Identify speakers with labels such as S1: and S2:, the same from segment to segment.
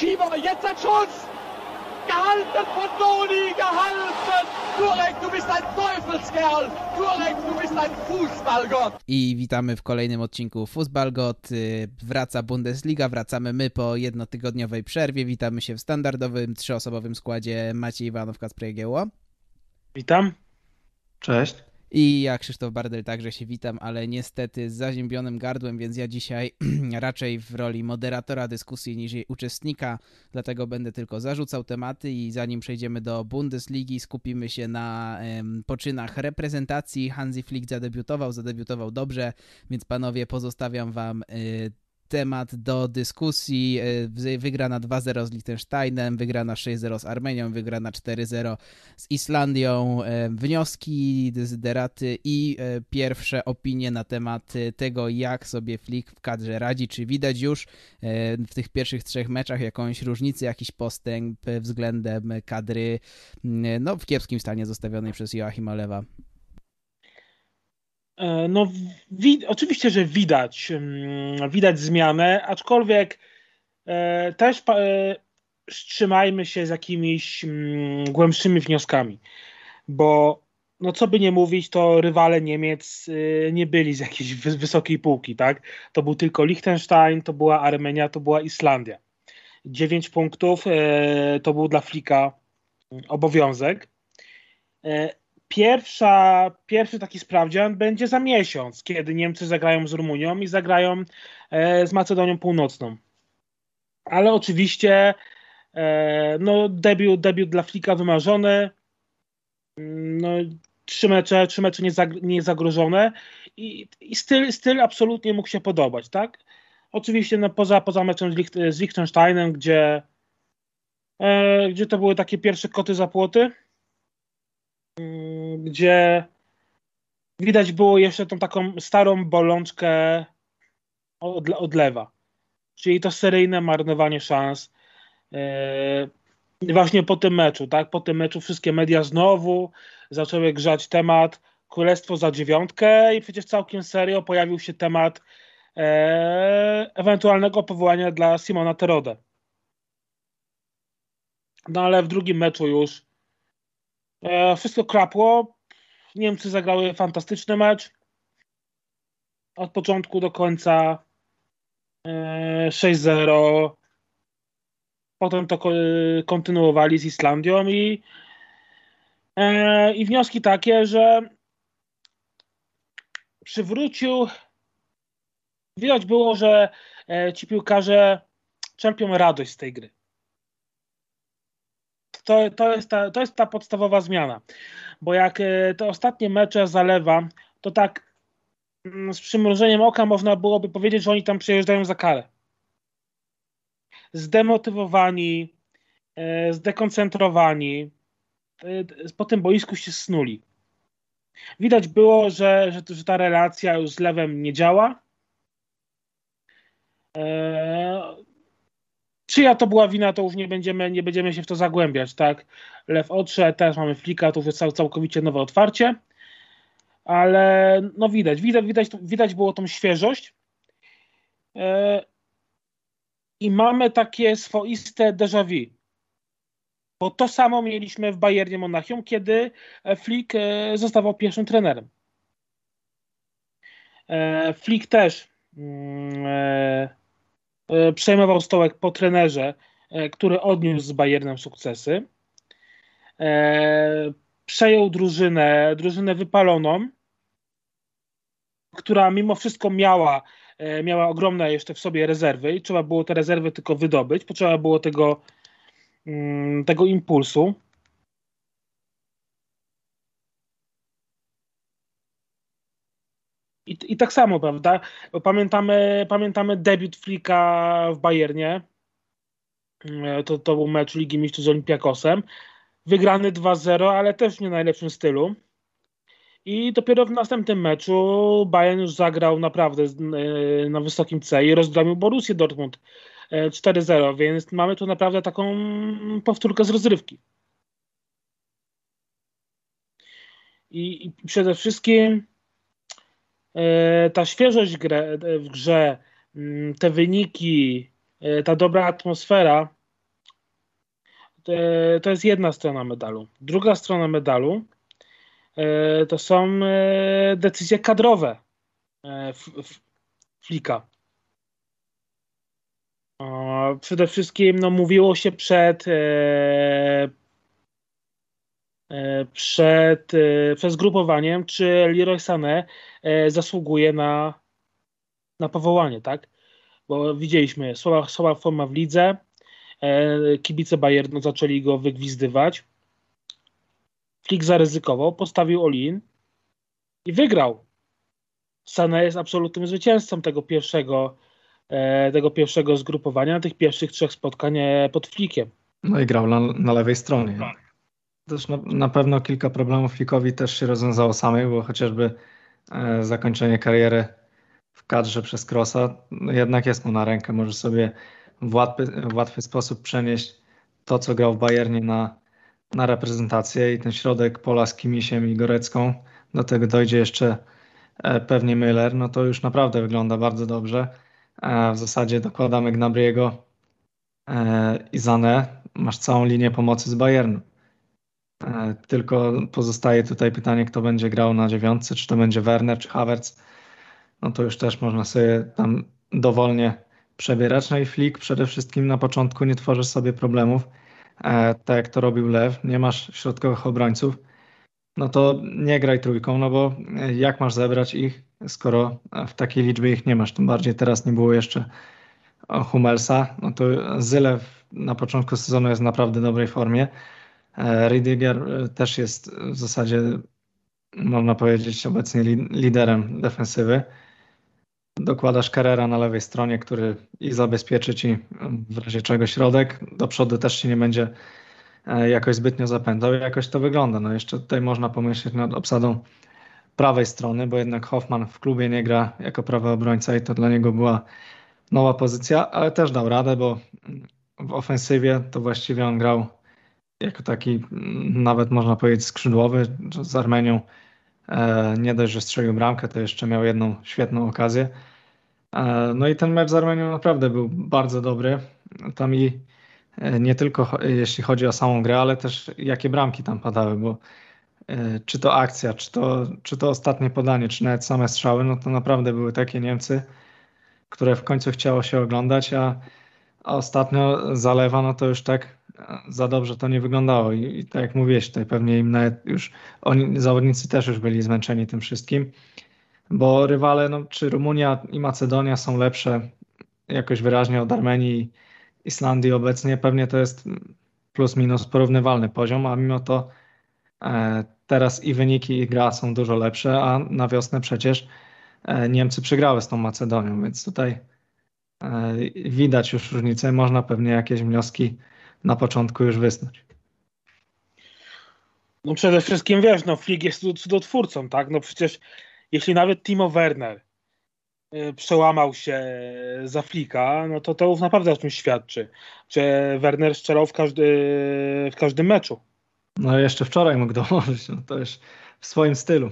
S1: Schieber, jetzt ein Schuss! Gehalten von Doni, gehalten! Turek, du bist ein Teufelskerl! Turek, du bist ein Fußballgott!
S2: I witamy w kolejnym odcinku Fußballgott. Wraca Bundesliga, wracamy my po jednotygodniowej przerwie. Witamy się w standardowym trzyosobowym składzie Maciej Iwanow, Kacper Jagiełło.
S3: Witam.
S4: Cześć.
S2: I ja, Krzysztof Bardel, także się witam, ale niestety z zaziębionym gardłem, więc ja dzisiaj raczej w roli moderatora dyskusji niż jej uczestnika, dlatego będę tylko zarzucał tematy i zanim przejdziemy do Bundesligi, skupimy się na um, poczynach reprezentacji. Hansi Flick zadebiutował, zadebiutował dobrze, więc panowie pozostawiam wam y, temat do dyskusji. E, wygra na 2-0 z Liechtensteinem, wygra na 6-0 z Armenią, wygra na 4-0 z Islandią. E, wnioski, dezyderaty i e, pierwsze opinie na temat tego, jak sobie Flick w kadrze radzi. Czy widać już w tych pierwszych trzech meczach jakąś różnicę, jakiś postęp względem kadry no, w kiepskim stanie zostawionej przez Joachima Lewa?
S3: E, no, wi- oczywiście, że widać, mm, widać zmianę, aczkolwiek e, też e, wstrzymajmy się z jakimiś mm, głębszymi wnioskami, bo no co by nie mówić, to rywale Niemiec y, nie byli z jakiejś wysokiej półki, tak? To był tylko Liechtenstein, to była Armenia, to była Islandia. Dziewięć punktów to był dla Flika obowiązek pierwsza, pierwszy taki sprawdzian będzie za miesiąc, kiedy Niemcy zagrają z Rumunią i zagrają e, z Macedonią Północną. Ale oczywiście e, no, debiut, debiut dla Flika wymarzony. No, trzy mecze, trzy mecze niezagrożone i, i styl, styl absolutnie mógł się podobać, tak? Oczywiście no, poza, poza meczem z, Liechtensteinem, gdzie, e, gdzie to były takie pierwsze koty za płoty, gdzie widać było jeszcze tą taką starą bolączkę od, lewa. Czyli to seryjne marnowanie szans. Yy, właśnie po tym meczu, tak? Po tym meczu wszystkie media znowu zaczęły grzać temat Królestwo za dziewiątkę i przecież całkiem serio pojawił się temat yy, ewentualnego powołania dla Simona Terode. No ale w drugim meczu już E, wszystko krapło. Niemcy zagrały fantastyczny mecz. Od początku do końca 6-0. E, Potem to kontynuowali z Islandią i, e, i wnioski takie, że przywrócił. Widać było, że ci piłkarze czerpią radość z tej gry to, to, jest ta, to jest ta podstawowa zmiana. Bo jak e, te ostatnie mecze zalewa, to tak mm, z przymrużeniem oka można byłoby powiedzieć, że oni tam przyjeżdżają za karę. Zdemotywowani, e, zdekoncentrowani, e, po tym boisku się snuli. Widać było, że, że, że ta relacja już z lewem nie działa. Czyja to była wina, to już nie będziemy, nie będziemy się w to zagłębiać, tak? Lew odszedł, teraz mamy flika, to już jest całkowicie nowe otwarcie, ale no widać, widać, widać, widać było tą świeżość yy, i mamy takie swoiste déjà vu. Bo to samo mieliśmy w Bayernie Monachium, kiedy Flick e, zostawał pierwszym trenerem. E, Flick też mm, E, przejmował stołek po trenerze, e, który odniósł z Bayernem sukcesy. E, przejął drużynę, drużynę wypaloną, która mimo wszystko miała, miała ogromne jeszcze w sobie rezerwy i trzeba było te rezerwy tylko wydobyć, potrzeba było tego, mm, tego impulsu. I, tak samo, prawda? Pamiętamy, pamiętamy debiut Flika w Bayernie. E, to, to był mecz Ligi Mistrzów z Olimpiakosem. Wygrany 2-0, ale też w nie najlepszym stylu. I dopiero w następnym meczu Bayern już zagrał naprawdę e, na wysokim C i rozgromił Borussię Dortmund 4-0, e, więc mamy tu naprawdę taką powtórkę z rozrywki. I, i przede wszystkim ta świeżość w grze, mm, te wyniki, e, ta dobra atmosfera to jest jedna strona medalu. Druga strona medalu to są decyzje kadrowe Flika. Przede wszystkim no, mówiło się przed E, przed, e, przed zgrupowaniem, czy Leroy Sané e, zasługuje na, na powołanie, tak? Bo widzieliśmy, słaba, słaba forma w lidze, kibice Bayernu zaczęli go wygwizdywać. Flick zaryzykował, postawił Olin i wygrał. Sané jest absolutnym zwycięzcą tego pierwszego, tego pierwszego zgrupowania, tych pierwszych trzech spotkań pod Flickiem.
S4: No i grał na, na lewej stronie. Też na, na, pewno kilka problemów Flickowi też się rozwiązało samych, bo chociażby e, zakończenie kariery w kadrze przez Krosa no jednak jest mu na rękę. Może sobie w łatwy, w łatwy sposób przenieść to, co grał w Bayernie na, na reprezentację i ten środek pola z Kimisiem i Gorecką. Do tego dojdzie jeszcze e, pewnie Müller, no to już naprawdę wygląda bardzo dobrze. E, w zasadzie dokładamy Gnabriego e, i Zane. Masz całą linię pomocy z Bayernu. E, tylko pozostaje tutaj pytanie, kto będzie grał na dziewiątce, czy to będzie Werner, czy Havertz. No to już też można sobie tam dowolnie przebierać. No i Flick przede wszystkim na początku nie tworzy sobie problemów, e, tak jak to robił Lew. Nie masz środkowych obrońców, no to nie graj trójką, no bo jak masz zebrać ich, skoro w takiej liczbie ich nie masz. Tym bardziej teraz nie było jeszcze Hummelsa. No to Zylew na początku sezonu jest w naprawdę dobrej formie. E, Rydiger e, też jest w zasadzie, można powiedzieć, obecnie liderem defensywy. Dokładasz Carrera na lewej stronie, który i zabezpieczy ci w razie czego środek. Do przodu też się nie będzie e, jakoś zbytnio zapędzał. Jakoś to wygląda. No jeszcze tutaj można pomyśleć nad obsadą prawej strony, bo jednak Hoffman w klubie nie gra jako prawy obrońca i to dla niego była nowa pozycja, ale też dał radę, bo w ofensywie to właściwie on grał jako taki mm, nawet można powiedzieć skrzydłowy z Armenią. E, nie dość, że strzelił bramkę, to jeszcze miał jedną świetną okazję. E, no i ten mecz z Armenią naprawdę był bardzo dobry. Tam i e, nie tylko jeśli chodzi o samą grę, ale też jakie bramki tam padały, bo czy to akcja, czy to, czy to ostatnie podanie, czy nawet same strzały, no to naprawdę były takie Niemcy, które w końcu chciało się oglądać, a, a ostatnio zalewa, no to już tak za dobrze to nie wyglądało. I, i tak jak mówiłeś, tutaj pewnie im nawet już oni, zawodnicy też już byli zmęczeni tym wszystkim, bo rywale, no, czy Rumunia i Macedonia są lepsze jakoś wyraźnie od Armenii Islandii obecnie, pewnie to jest plus minus porównywalny poziom, a mimo to e, teraz i wyniki i gra są dużo lepsze, a na wiosnę przecież e, Niemcy przegrały z tą Macedonią, więc tutaj e, widać już różnicę, można pewnie jakieś wnioski początku już wysnuć.
S3: No przede wszystkim wiesz, no Flick jest cudotwórcą, tak? No przecież jeśli nawet Timo Werner y, przełamał się za Flika, no to to już naprawdę o czymś świadczy. Że Werner strzelał w, każdy, w każdym meczu.
S4: No jeszcze wczoraj mógł dołożyć, no to już w swoim stylu.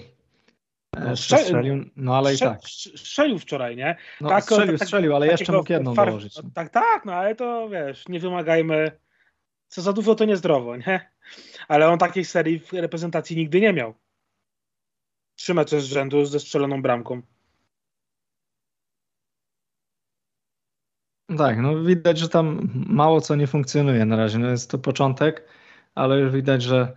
S3: E, no, strzelił, no ale i tak. Strzelił wczoraj, nie?
S4: No, tak, strzelił, tak, strzelił, ale jeszcze mógł jedną far... dołożyć.
S3: Tak, tak, no ale to wiesz, nie wymagajmy co za dużo to niezdrowo, nie? Ale on takiej serii w reprezentacji nigdy nie miał. Trzy mecze z rzędu ze strzeloną bramką.
S4: Tak, no widać, że tam mało co nie funkcjonuje na razie. No jest to początek, ale już widać, że,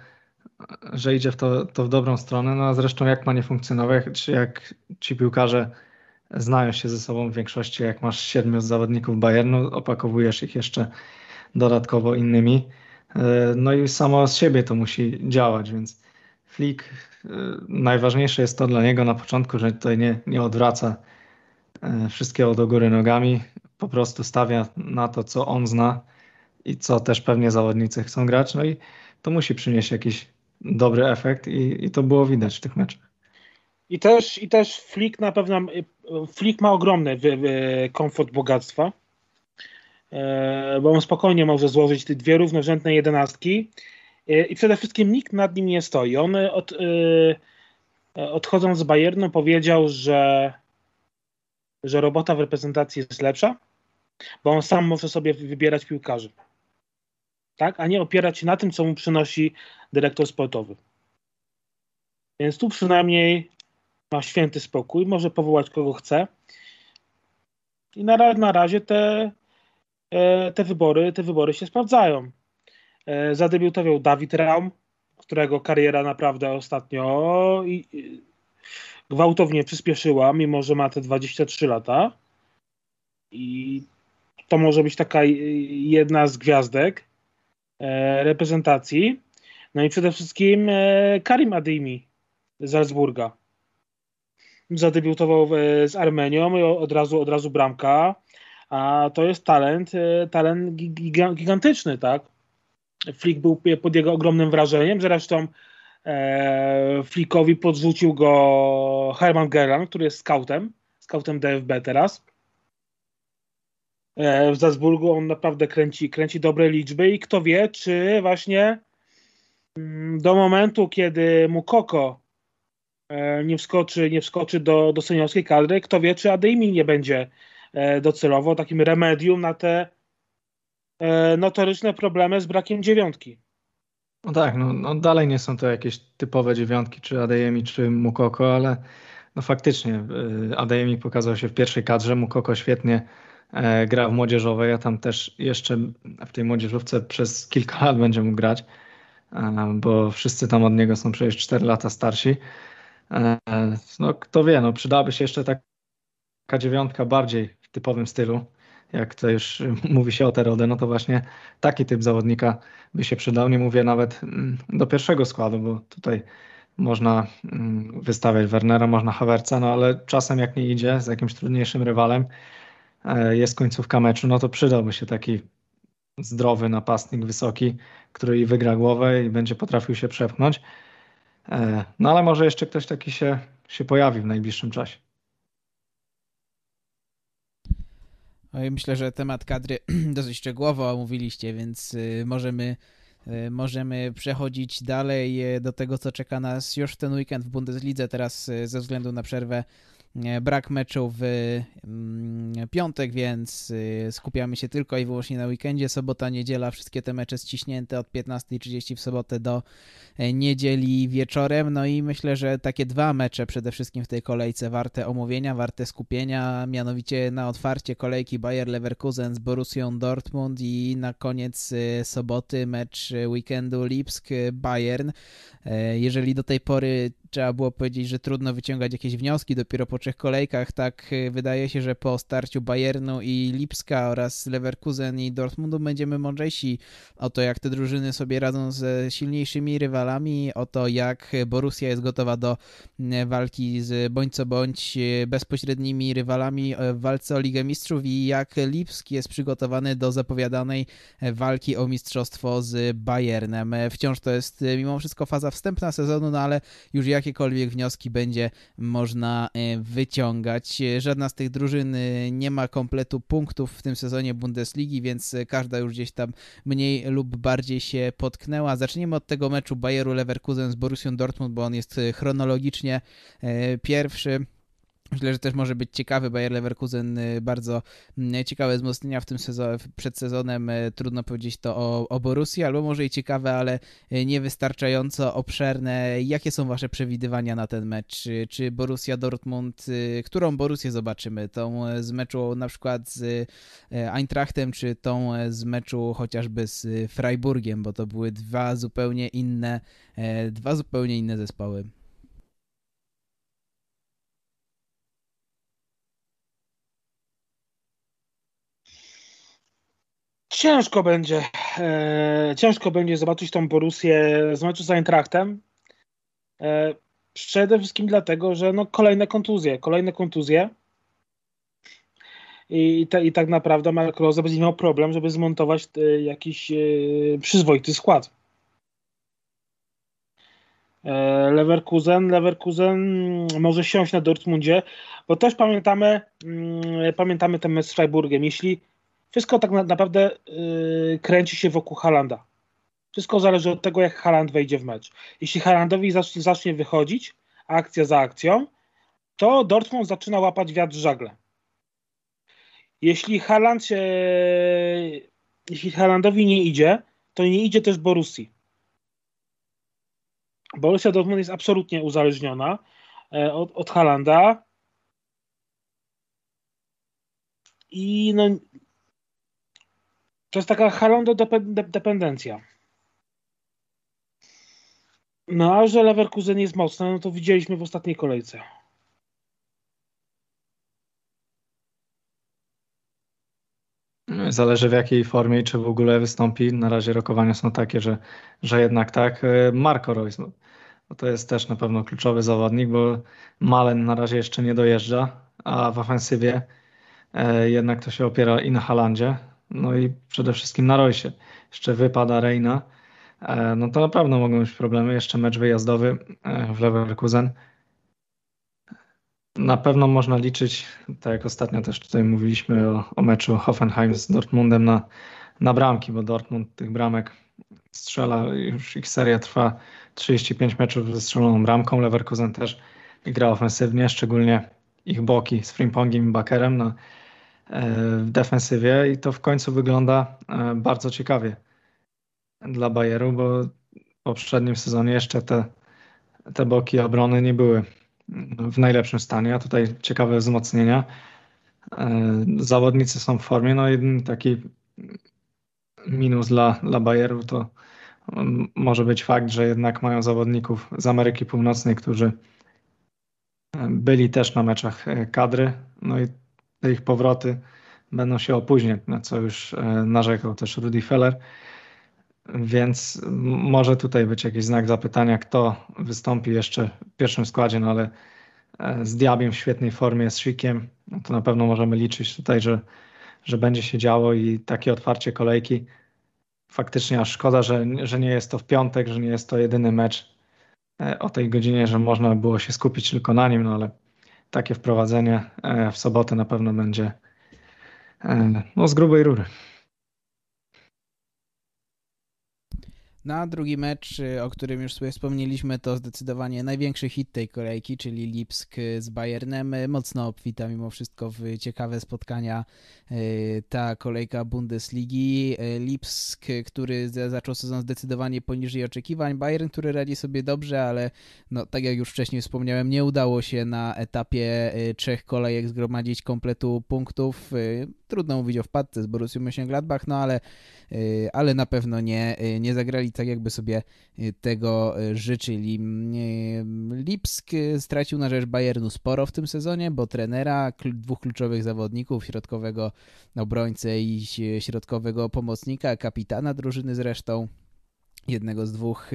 S4: że idzie w to, to w dobrą stronę. No a zresztą jak ma nie funkcjonować, jak ci piłkarze znają się ze sobą w większości, jak masz siedmiu zawodników Bayernu, opakowujesz ich jeszcze dodatkowo innymi. E, no i samo z siebie to musi działać, więc Flick e, najważniejsze jest to dla niego na początku, że tutaj nie, nie odwraca e, wszystkiego do góry nogami, po prostu stawia na to, co on zna i co też pewnie zawodnicy chcą grać, no i to musi przynieść jakiś dobry efekt i, i to było widać w tych meczach.
S3: I też, I też Flick na pewno, Flick ma ogromny komfort bogactwa, bo on spokojnie może złożyć te dwie równorzędne jedenastki e, i przede wszystkim nikt nad nim nie stoi. On od, e, odchodząc z Bayernu powiedział, że, że robota w reprezentacji jest lepsza, bo on sam może sobie wybierać piłkarzy. tak? a nie opierać się na tym, co mu przynosi dyrektor sportowy. Więc tu przynajmniej ma święty spokój, może powołać kogo chce. I na, na razie te, e, te, wybory, te wybory się sprawdzają. E, zadebiutował Dawid Raum, którego kariera naprawdę ostatnio gwałtownie przyspieszyła, mimo że ma te 23 lata. I to może być taka jedna z gwiazdek e, reprezentacji. No i przede wszystkim Karim Adeyemi z Salzburga. Zadebiutował z Armenią i od razu, od razu bramka. A to jest talent, talent gigantyczny, tak? Flick był pod jego ogromnym wrażeniem. Zresztą e, Flickowi podrzucił go Herman Gerland, który jest scoutem, scoutem DFB teraz. E, w Salzburgu on naprawdę kręci, kręci dobre liczby i kto wie, czy właśnie mm, do momentu, kiedy Mukoko e, nie wskoczy, nie wskoczy do, do seniorskiej kadry, kto wie, czy Adeyemi nie będzie e, docelowo takim remedium na te E, notoryczne problemy z brakiem dziewiątki.
S4: No tak, no, no, dalej nie są to jakieś typowe dziewiątki, czy Adeyemi, czy Mukoko, ale no faktycznie e, Adeyemi pokazał się w pierwszej kadrze, Mukoko świetnie e, gra w młodzieżowej, ja tam też jeszcze w tej młodzieżówce przez kilka lat będzie mógł grać, e, bo wszyscy tam od niego są przecież 4 lata starsi. E, no kto wie, no przydałaby się jeszcze taka dziewiątka bardziej w typowym stylu, jak to już mówi się o Terode, no to właśnie taki typ zawodnika by się przydał. Nie mówię nawet mm, do pierwszego składu, bo tutaj można mm, wystawiać Wernera, można Havertza, no ale czasem jak nie idzie z jakimś trudniejszym rywalem, e, jest końcówka meczu, no to przydałby się taki zdrowy napastnik, wysoki, który i wygra głowę i będzie potrafił się przepchnąć. E, no ale może jeszcze ktoś taki się, się pojawi w najbliższym czasie.
S2: Myślę, że temat kadry dosyć szczegółowo omówiliście, więc y, możemy, y, możemy przechodzić dalej y, do tego, co czeka nas już w ten weekend w Bundeslidze. Teraz ze względu na przerwę brak meczu w mm, piątek, więc y, skupiamy się tylko i wyłącznie na weekendzie. Sobota, niedziela, wszystkie te mecze ściśnięte od 15.30 w sobotę do e, niedzieli wieczorem. No i myślę, że takie dwa mecze przede wszystkim w tej kolejce warte omówienia, warte skupienia, mianowicie na otwarcie kolejki Bayer Leverkusen z Borussią Dortmund i na koniec y, soboty mecz weekendu Lipsk-Bayern. E, jeżeli do tej pory trzeba było powiedzieć, że trudno wyciągać jakieś wnioski dopiero po trzech kolejkach, tak e, wydaje się, że po starciu Bayernu i Lipska oraz Leverkusen i Dortmundu będziemy mądrzejsi o to, jak te drużyny sobie radzą ze silniejszymi rywalami, o to, jak Borussia jest gotowa do walki z bądź co bądź e, bezpośrednimi rywalami w walce o Ligę Mistrzów i jak Lipsk jest przygotowany do zapowiadanej walki o mistrzostwo z Bayernem. Wciąż to jest mimo wszystko faza wstępna sezonu, no ale już jakiekolwiek wnioski będzie można e, wyciągać. Żadna z tych drużyn e, nie ma kompletu punktów w tym sezonie Bundesligi, więc każda już gdzieś tam mniej lub bardziej się potknęła. Zaczniemy od tego meczu Bayeru Leverkusen z Borussią Dortmund, bo on jest chronologicznie e, pierwszy. Myślę, że też może być ciekawy. Bayer Leverkusen y, bardzo mm, ciekawe wzmocnienia w tym sezonie, przed sezonem. Y, trudno powiedzieć to o, o albo może i ciekawe, ale y, niewystarczająco obszerne. Jakie są wasze przewidywania na ten mecz? Czy Borussia Dortmund, którą Borussię zobaczymy? Tą z meczu na przykład z Eintrachtem, czy tą z meczu chociażby z Freiburgiem, bo to były dwa zupełnie inne, dwa zupełnie inne zespoły.
S3: Ciężko będzie. E, ciężko będzie zobaczyć tą Borussię z meczu z Eintrachtem. E, przede wszystkim dlatego, że no kolejne kontuzje, kolejne kontuzje. I, te, i tak naprawdę Mark Rose będzie miał problem, żeby zmontować e, jakiś e, przyzwoity skład. E, Leverkusen, Leverkusen może siąść na Dortmundzie, bo też pamiętamy, mm, pamiętamy ten mecz z Freiburgiem. Jeśli wszystko tak naprawdę yy, kręci się wokół Halanda. Wszystko zależy od tego, jak Haland wejdzie w mecz. Jeśli Halandowi zacznie, zacznie wychodzić, akcja za akcją, to Dortmund zaczyna łapać wiatr żagle. Jeśli Haland się, jeśli Halandowi nie idzie, to nie idzie też Borussii. Borussia Dortmund jest absolutnie uzależniona e, od, od Halanda i no to jest taka Halando dependencja. No a że Leverkusen jest mocny, no to widzieliśmy w ostatniej kolejce.
S4: Zależy w jakiej formie i czy w ogóle wystąpi. Na razie rokowania są takie, że, że jednak tak. E, Marco Reus, no, to jest też na pewno kluczowy zawodnik, bo Malen na razie jeszcze nie dojeżdża, a w ofensywie e, jednak to się opiera i na Halandzie, no i przede wszystkim na Roysie. Jeszcze wypada Reina, e, no to na pewno mogą być problemy. Jeszcze mecz wyjazdowy w Leverkusen na pewno można liczyć, tak jak ostatnio też tutaj mówiliśmy o, o meczu Hoffenheim z Dortmundem na, na bramki, bo Dortmund tych bramek strzela, już ich seria trwa 35 meczów ze strzeloną bramką. Leverkusen też gra ofensywnie, szczególnie ich boki z Frimpongiem i Bakerem na, e, w defensywie i to w końcu wygląda e, bardzo ciekawie dla Bayeru, bo w poprzednim sezonie jeszcze te, te boki obrony nie były w najlepszym stanie, a tutaj ciekawe wzmocnienia. E, zawodnicy są w formie. No jeden taki minus dla, dla Bayeru to może być fakt, że jednak mają zawodników z Ameryki Północnej, którzy byli też na meczach e, kadry. No i ich powroty będą się opóźniać, na co już e, narzekał też Rudy Feller. Więc może tutaj być jakiś znak zapytania, kto wystąpi jeszcze w pierwszym składzie, no ale e, z Diabiem w świetnej formie, z Szykiem, no to na pewno możemy liczyć tutaj, że, że będzie się działo i takie otwarcie kolejki. Faktycznie aż szkoda, że, że nie jest to w piątek, że nie jest to jedyny mecz e, o tej godzinie, że można było się skupić tylko na nim, no ale takie wprowadzenie e, w sobotę na pewno będzie no, z grubej rury.
S2: Na drugi mecz, y, o którym już sobie wspomnieliśmy, to zdecydowanie największy hit tej kolejki, czyli Lipsk z Bayernem. Mocno obfita mimo wszystko w ciekawe spotkania y, ta kolejka Bundesligi. Y, Lipsk, który zaczął sezon zdecydowanie poniżej oczekiwań. Bayern, który radzi sobie dobrze, ale no, tak jak już wcześniej wspomniałem, nie udało się na etapie trzech kolejek zgromadzić kompletu punktów. Trudno mówić o wpadce z Borussią Mönchengladbach, no ale, ale na pewno nie, nie zagrali tak jakby sobie y, tego y, życzyli. Y, Lipsk stracił na rzecz Bayernu sporo w tym sezonie, bo trenera, dwóch kluczowych zawodników, środkowego obrońcę i środkowego pomocnika, kapitana drużyny zresztą, jednego z dwóch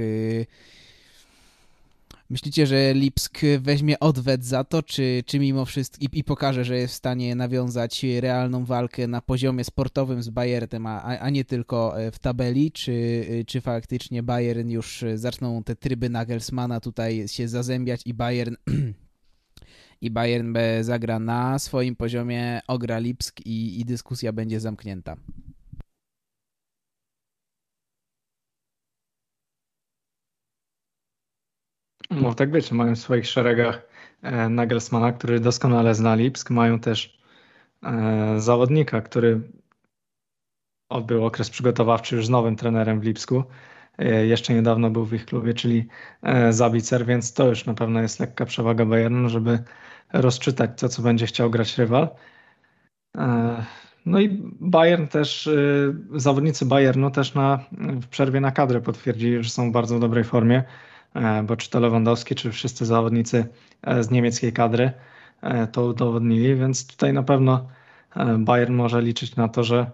S2: Myślicie, że Lipsk weźmie odwet za to, czy, czy mimo wszystko i, i pokaże, że jest w stanie nawiązać realną walkę na poziomie sportowym z Bayernem, a, a nie tylko e, w tabeli, czy, czy faktycznie Bayern już zaczną te tryby Nagelsmana tutaj się zazębiać i Bayern i Bayern zagra na swoim poziomie, ogra Lipsk i, i dyskusja będzie zamknięta.
S4: No tak wiecie, mają w swoich szeregach e, Nagelsmana, który doskonale zna Lipsk. Mają też e, zawodnika, który odbył okres przygotowawczy już z nowym trenerem w Lipsku. E, jeszcze niedawno był w ich klubie, czyli Zabicer, więc to już na pewno jest lekka przewaga Bayernu, żeby rozczytać to, co będzie chciał grać rywal. No i Bayern też, zawodnicy Bayernu też na, w przerwie na kadrę potwierdzili, że są w bardzo dobrej formie. E, bo czy to Lewandowski, czy wszyscy zawodnicy e, z niemieckiej kadry e, to udowodnili, więc tutaj na pewno Bayern może liczyć na to, że,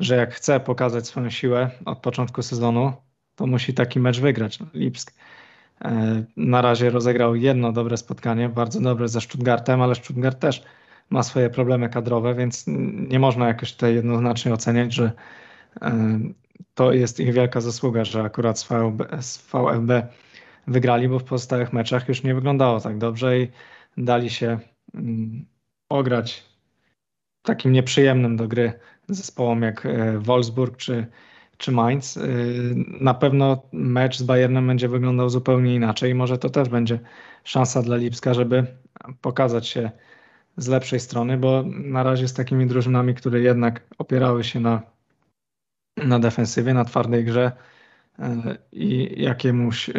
S4: że jak chce pokazać swoją siłę od początku sezonu, to musi taki mecz wygrać. Lipsk na razie rozegrał jedno dobre spotkanie, bardzo dobre ze Stuttgartem, ale Stuttgart też ma swoje problemy kadrowe, więc nie można jakoś tutaj jednoznacznie oceniać, że to jest ich wielka zasługa, że akurat z VfB wygrali, bo w pozostałych meczach już nie wyglądało tak dobrze i dali się mm, ograć takim nieprzyjemnym do gry zespołom jak e, Wolfsburg czy, czy Mainz. E, na pewno mecz z Bayernem będzie wyglądał zupełnie inaczej i może to też będzie szansa dla Lipska, żeby pokazać się z lepszej strony, bo na razie z takimi drużynami, które jednak opierały się na na defensywie, na twardej grze i jakiemuś,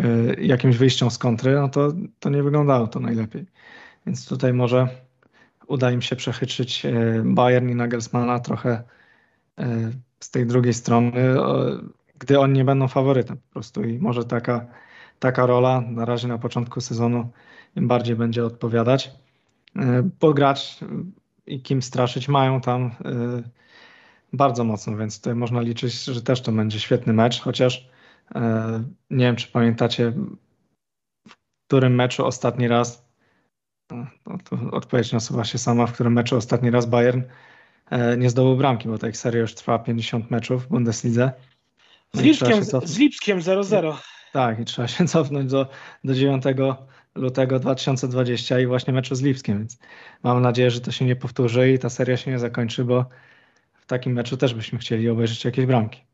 S4: jakimś wyjściom z kontry, no to, to nie wyglądało to najlepiej. Więc tutaj może uda im się przechytrzyć Bayern i Nagelsmana trochę z tej drugiej strony, gdy oni nie będą faworytem po prostu i może taka, taka rola na razie na początku sezonu im bardziej będzie odpowiadać. Bo i kim straszyć mają tam bardzo mocno, więc tutaj można liczyć, że też to będzie świetny mecz, chociaż nie wiem, czy pamiętacie, w którym meczu ostatni raz, no, odpowiedź nasuwa się sama, w którym meczu ostatni raz Bayern y, nie zdobył bramki, bo tak seria już trwa 50 meczów w Bundeslidze.
S3: No z, Lipskiem, z Lipskiem 0-0.
S4: Tak, i trzeba się cofnąć do, do 9 lutego 2020 i właśnie meczu z Lipskiem, więc mam nadzieję, że to się nie powtórzy i ta seria się nie zakończy, bo w takim meczu też byśmy chcieli obejrzeć jakieś bramki.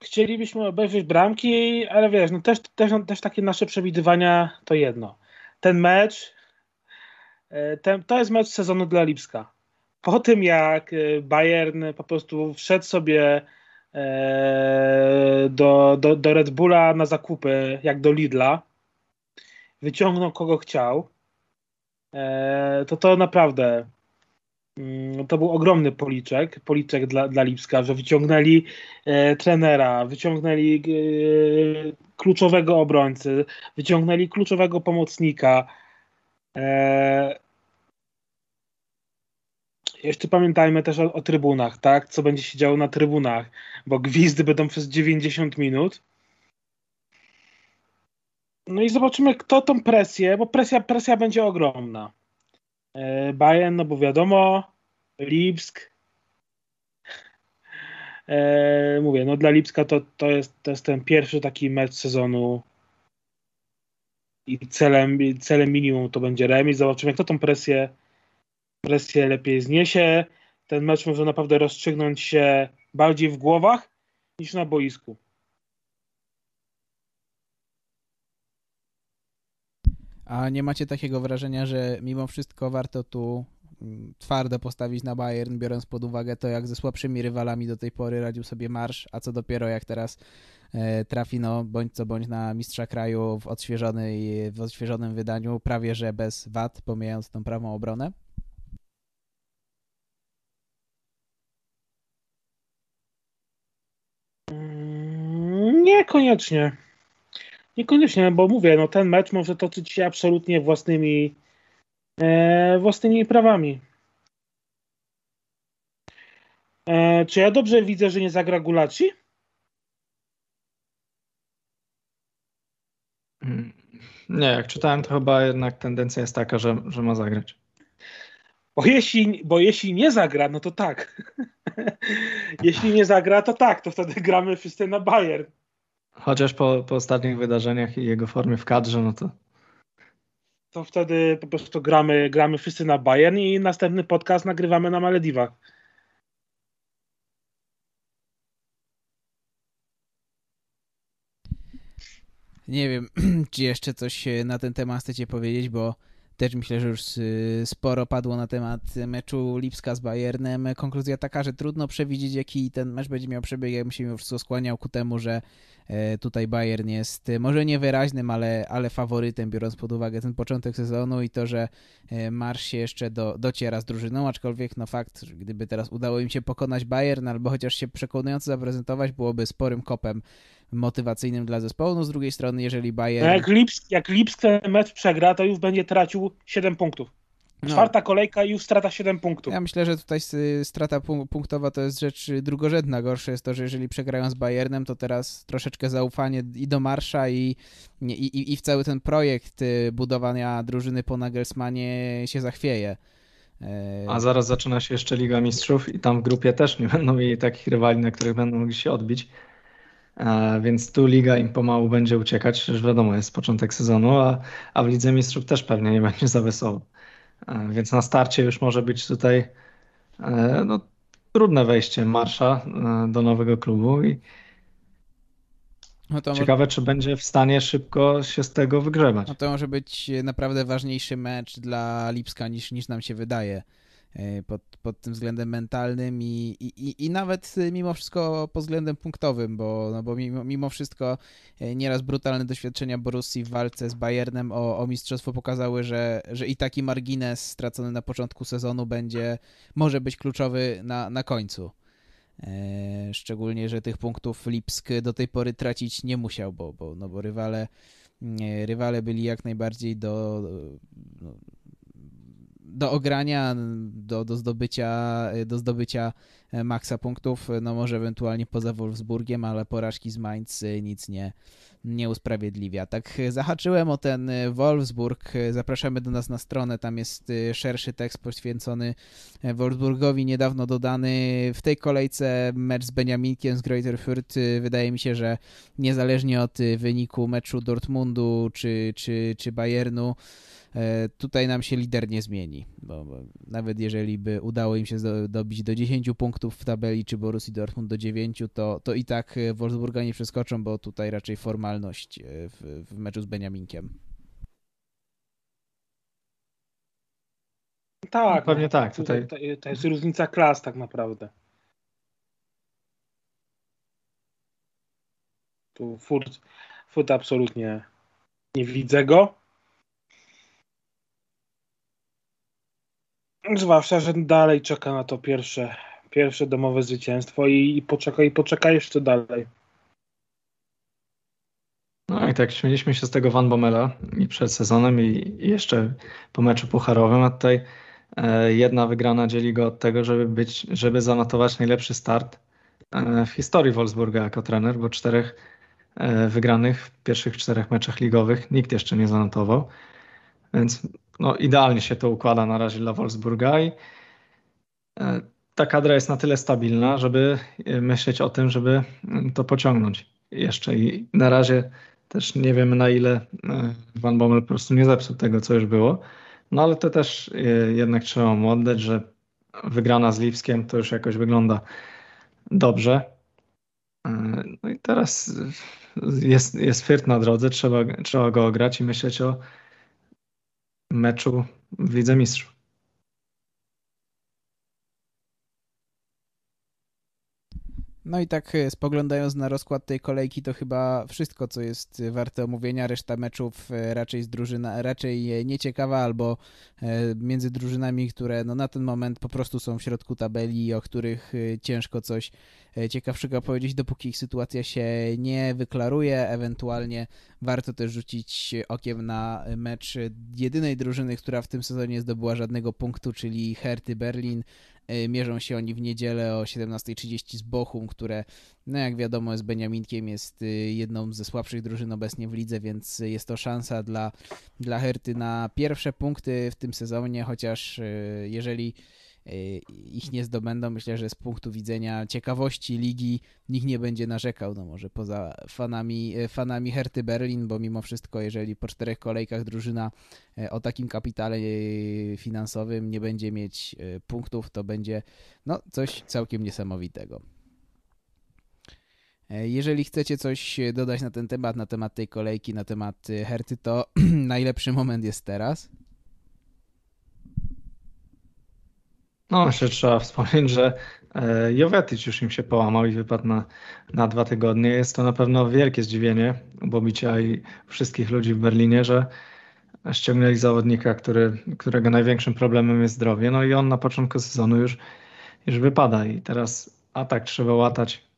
S3: Chcielibyśmy obejrzeć bramki, ale wiesz, no też, też, też takie nasze przewidywania to jedno. Ten mecz, e, ten, to jest mecz sezonu dla Lipska. Po tym jak e, Bayern po prostu wszedł sobie e, do, do, do Red Bulla na zakupy, jak do Lidla, wyciągnął kogo chciał, to to naprawdę to był ogromny policzek, policzek dla, dla Lipska, że wyciągnęli e, trenera, wyciągnęli e, kluczowego obrońcy, wyciągnęli kluczowego pomocnika. Jeszcze pamiętajmy też o, o, trybunach, tak? Co będzie się działo na trybunach, bo gwizdy będą przez 90 minut. No i zobaczymy, kto tą presję, bo presja, presja będzie ogromna. E, Bayern, no bo wiadomo, Lipsk. E, mówię, no dla Lipska to, to, jest, to jest ten pierwszy taki mecz sezonu i celem, celem minimum to będzie remis. Zobaczymy, kto tą presję, presję lepiej zniesie. Ten mecz może naprawdę rozstrzygnąć się bardziej w głowach niż na boisku.
S2: A nie macie takiego wrażenia, że mimo wszystko warto tu mm, twardo postawić na Bayern, biorąc pod uwagę to, jak ze słabszymi rywalami do tej pory radził sobie Marsz, a co dopiero jak teraz e, trafi, no bądź co bądź na mistrza kraju w, odświeżonej, w odświeżonym wydaniu, prawie że bez wad, pomijając tą prawą obronę?
S3: Niekoniecznie. Niekoniecznie, bo mówię, no ten mecz może toczyć się absolutnie własnymi e, własnymi prawami. E, czy ja dobrze widzę, że nie zagra Gulaci?
S4: Mm, nie, jak czytałem, to chyba jednak tendencja jest taka, że, że ma zagrać.
S3: Bo jeśli, bo jeśli nie zagra, no to tak. jeśli nie zagra, to tak, to wtedy gramy wszyscy na Bayern.
S4: Chociaż po, po ostatnich wydarzeniach i jego formie w kadrze, no to.
S3: To wtedy po prostu gramy, gramy wszyscy na Bayern i następny podcast nagrywamy na Malediwach.
S2: Nie wiem, czy jeszcze coś na ten temat chcecie powiedzieć, bo też myślę, że już sporo padło na temat meczu Lipska z Bayernem. Konkluzja taka, że trudno przewidzieć, jaki ten mecz będzie miał przebieg. Ja bym się wszystko skłaniał ku temu, że e, tutaj Bayern jest może niewyraźnym, ale, ale faworytem, biorąc pod uwagę ten początek sezonu i to, że e, Marsz się jeszcze do, dociera z drużyną, aczkolwiek no fakt, gdyby teraz udało im się pokonać Bayern, albo chociaż się przekonująco zaprezentować, byłoby sporym kopem motywacyjnym dla zespołu. No z drugiej strony, jeżeli Bayern... No
S3: jak, Lipsk, jak Lipsk ten mecz przegra, to już będzie tracił 7 punktów. No. Czwarta no. kolejka i już strata 7 punktów.
S2: Ja myślę, że tutaj strata punktowa to jest rzecz drugorzędna. Gorsze jest to, że jeżeli przegrają z Bayernem, to teraz troszeczkę zaufanie i do Marsza i, i, i w cały ten projekt y, budowania drużyny po Nagelsmanie się zachwieje.
S4: A zaraz zaczyna się jeszcze Liga Mistrzów i tam w grupie też nie będą mieli takich rywali, na których będą mogli się odbić. Więc tu liga im pomału będzie uciekać, już wiadomo, jest początek sezonu, a, a w Lidze Mistrzów też pewnie nie będzie za wesoło. Więc na starcie już może być tutaj e, no, trudne wejście Marsza e, do nowego klubu i no ciekawe, czy będzie w stanie szybko się z tego wygrzebać.
S2: No to może być naprawdę ważniejszy mecz dla Lipska niż, niż nam się wydaje. E, pod, pod tym względem mentalnym i, i, i nawet mimo wszystko pod względem punktowym, bo, no bo mimo, mimo wszystko e, nieraz brutalne doświadczenia Borussii w walce z Bayernem o, o mistrzostwo pokazały, że, że i taki margines stracony na początku sezonu będzie, może być kluczowy na, na końcu. E, szczególnie, że tych punktów Lipsk do tej pory tracić nie musiał, bo, bo, no bo rywale, rywale byli jak najbardziej do, no, do ogrania, do, do, zdobycia, do zdobycia e, maksa punktów, no może ewentualnie poza Wolfsburgiem, ale porażki z Mainz e, nic nie, nie usprawiedliwia. Tak zahaczyłem o ten Wolfsburg, zapraszamy do nas na stronę, tam jest szerszy tekst poświęcony Wolfsburgowi, niedawno dodany w tej kolejce mecz z Beniaminkiem z Greuther Fürth. Wydaje mi się, że niezależnie od wyniku meczu Dortmundu czy, czy, czy Bayernu, tutaj nam się lider nie zmieni, bo, bo nawet jeżeli by udało im się dobić do 10 punktów w tabeli, czy Borussii Dortmund do 9, to, to i tak Wolfsburga nie przeskoczą, bo tutaj raczej formalność e, w, w meczu z Beniaminkiem.
S3: Tak,
S4: no, pewnie tak. Tutaj...
S3: To, to jest różnica klas tak naprawdę. Tu Furt, Furt absolutnie nie widzę go. Zwłaszcza, że dalej czeka na to pierwsze, pierwsze domowe zwycięstwo i, i poczeka, i poczeka jeszcze dalej.
S4: No i tak śmieliśmy się z tego Van Bommela i przed sezonem i, jeszcze po meczu pucharowym, a tutaj e, jedna wygrana dzieli go od tego, żeby być, żeby zanotować najlepszy start e, w historii Wolfsburga jako trener, bo czterech e, wygranych w pierwszych czterech meczach ligowych nikt jeszcze nie zanotował. Więc no, idealnie się to układa na razie dla Wolfsburga i e, ta kadra jest na tyle stabilna, żeby e, myśleć o tym, żeby mm, to pociągnąć jeszcze. I na razie też nie wiemy na ile e, Van Bommel po prostu nie zepsuł tego, co już było. No ale to też jednak trzeba mu oddać, że wygrana z Lipskiem to już jakoś wygląda dobrze. No i teraz jest, jest na drodze, trzeba, trzeba go ograć i myśleć o meczu w Lidze Mistrzów.
S2: No i tak e, spoglądając na rozkład tej kolejki, to chyba wszystko, co jest warte omówienia. Reszta meczów e, raczej z drużyna, raczej nieciekawa, albo e, między drużynami, które no na ten moment po prostu są w środku tabeli, o których ciężko coś ciekawszego powiedzieć, dopóki ich sytuacja się nie wyklaruje. Ewentualnie warto też rzucić okiem na mecz jedynej drużyny, która w tym sezonie zdobyła żadnego punktu, czyli Herty Berlin. E, mierzą się oni w niedzielę o 17.30 z Bochum, które, no jak wiadomo, z Beniaminkiem jest e, jedną ze słabszych drużyn obecnie w lidze, więc jest to szansa dla, dla Herty na pierwsze punkty w tym sezonie, chociaż e, jeżeli Y, ich nie zdobędą. Myślę, że z punktu widzenia ciekawości ligi nikt nie będzie narzekał, no może poza fanami, y, fanami Herty Berlin, bo mimo wszystko, jeżeli po czterech kolejkach drużyna y, o takim kapitale finansowym nie będzie mieć punktów, to będzie no, coś całkiem niesamowitego. Jeżeli chcecie coś dodać na ten temat, na temat tej kolejki, na temat Herty, to najlepszy moment jest teraz.
S4: No, jeszcze trzeba wspomnieć, że e, Jovetic już im się połamał i wypadł na, na dwa tygodnie. Jest to na pewno wielkie zdziwienie Bobicia i wszystkich ludzi w Berlinie, że ściągnęli zawodnika, który, którego największym problemem jest zdrowie. No i on na początku sezonu już, już wypada i teraz atak trzeba łatać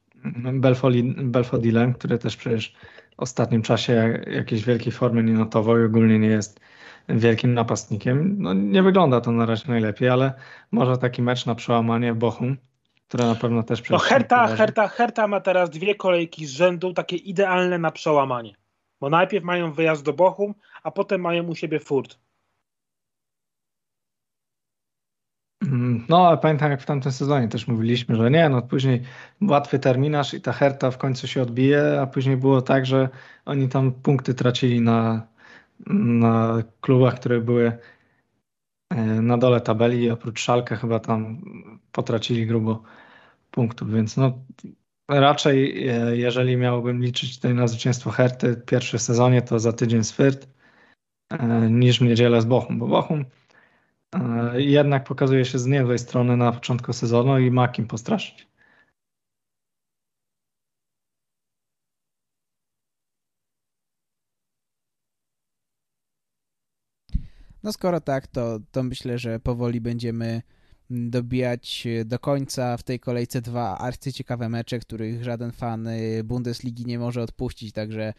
S4: Belfodilem, który też przecież w ostatnim czasie jakiejś wielkiej formy nie notował i ogólnie nie jest wielkim napastnikiem. No, nie wygląda to na razie najlepiej, ale może taki mecz na przełamanie w Bochum, które na pewno też
S3: No Herta, Herta, Herta ma teraz dwie kolejki z rzędu takie idealne na przełamanie. Bo najpierw mają wyjazd do Bochum, a potem mają u siebie Furt.
S4: Mm, no, ale pamiętam jak w tamtym sezonie też mówiliśmy, że nie, no później łatwy terminarz i ta Herta w końcu się odbije, a później było tak, że oni tam punkty tracili na, na klubach, które były e, na dole tabeli, oprócz Szalka chyba tam potracili grubo punktów, więc no raczej e, jeżeli miałbym liczyć tutaj na zwycięstwo Herty w pierwszym sezonie, to za tydzień z Fürth e, niż w niedzielę z Bochum, bo Bochum jednak pokazuje się z niezłej strony na początku sezonu i ma kim postraszyć.
S2: No skoro tak, to, to myślę, że powoli będziemy dobijać do końca w tej kolejce dwa arcyciekawe mecze, których żaden fan y, Bundesligi nie może odpuścić, także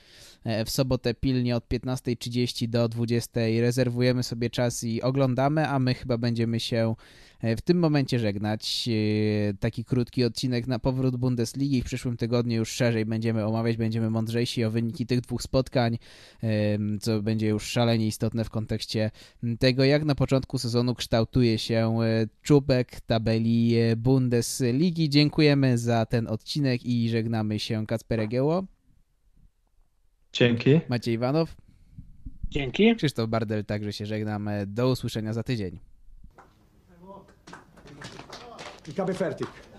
S2: e, w sobotę pilnie od 15.30 do 20.00 rezerwujemy sobie czas i oglądamy, a my chyba będziemy się e, w tym momencie żegnać. E, taki krótki odcinek na powrót Bundesligi. W przyszłym tygodniu już szerzej będziemy omawiać, będziemy mądrzejsi o wyniki tych dwóch spotkań, co będzie już szalenie istotne w kontekście tego, jak na początku sezonu kształtuje się czubek tabeli Bundesligi. Dziękujemy za ten odcinek i żegnamy się Kacper Egieło.
S4: Dzięki.
S2: Maciej Iwanow.
S3: Dzięki.
S2: Krzysztof Bardel, także się żegnamy. Do usłyszenia za tydzień.
S5: il cabefertic.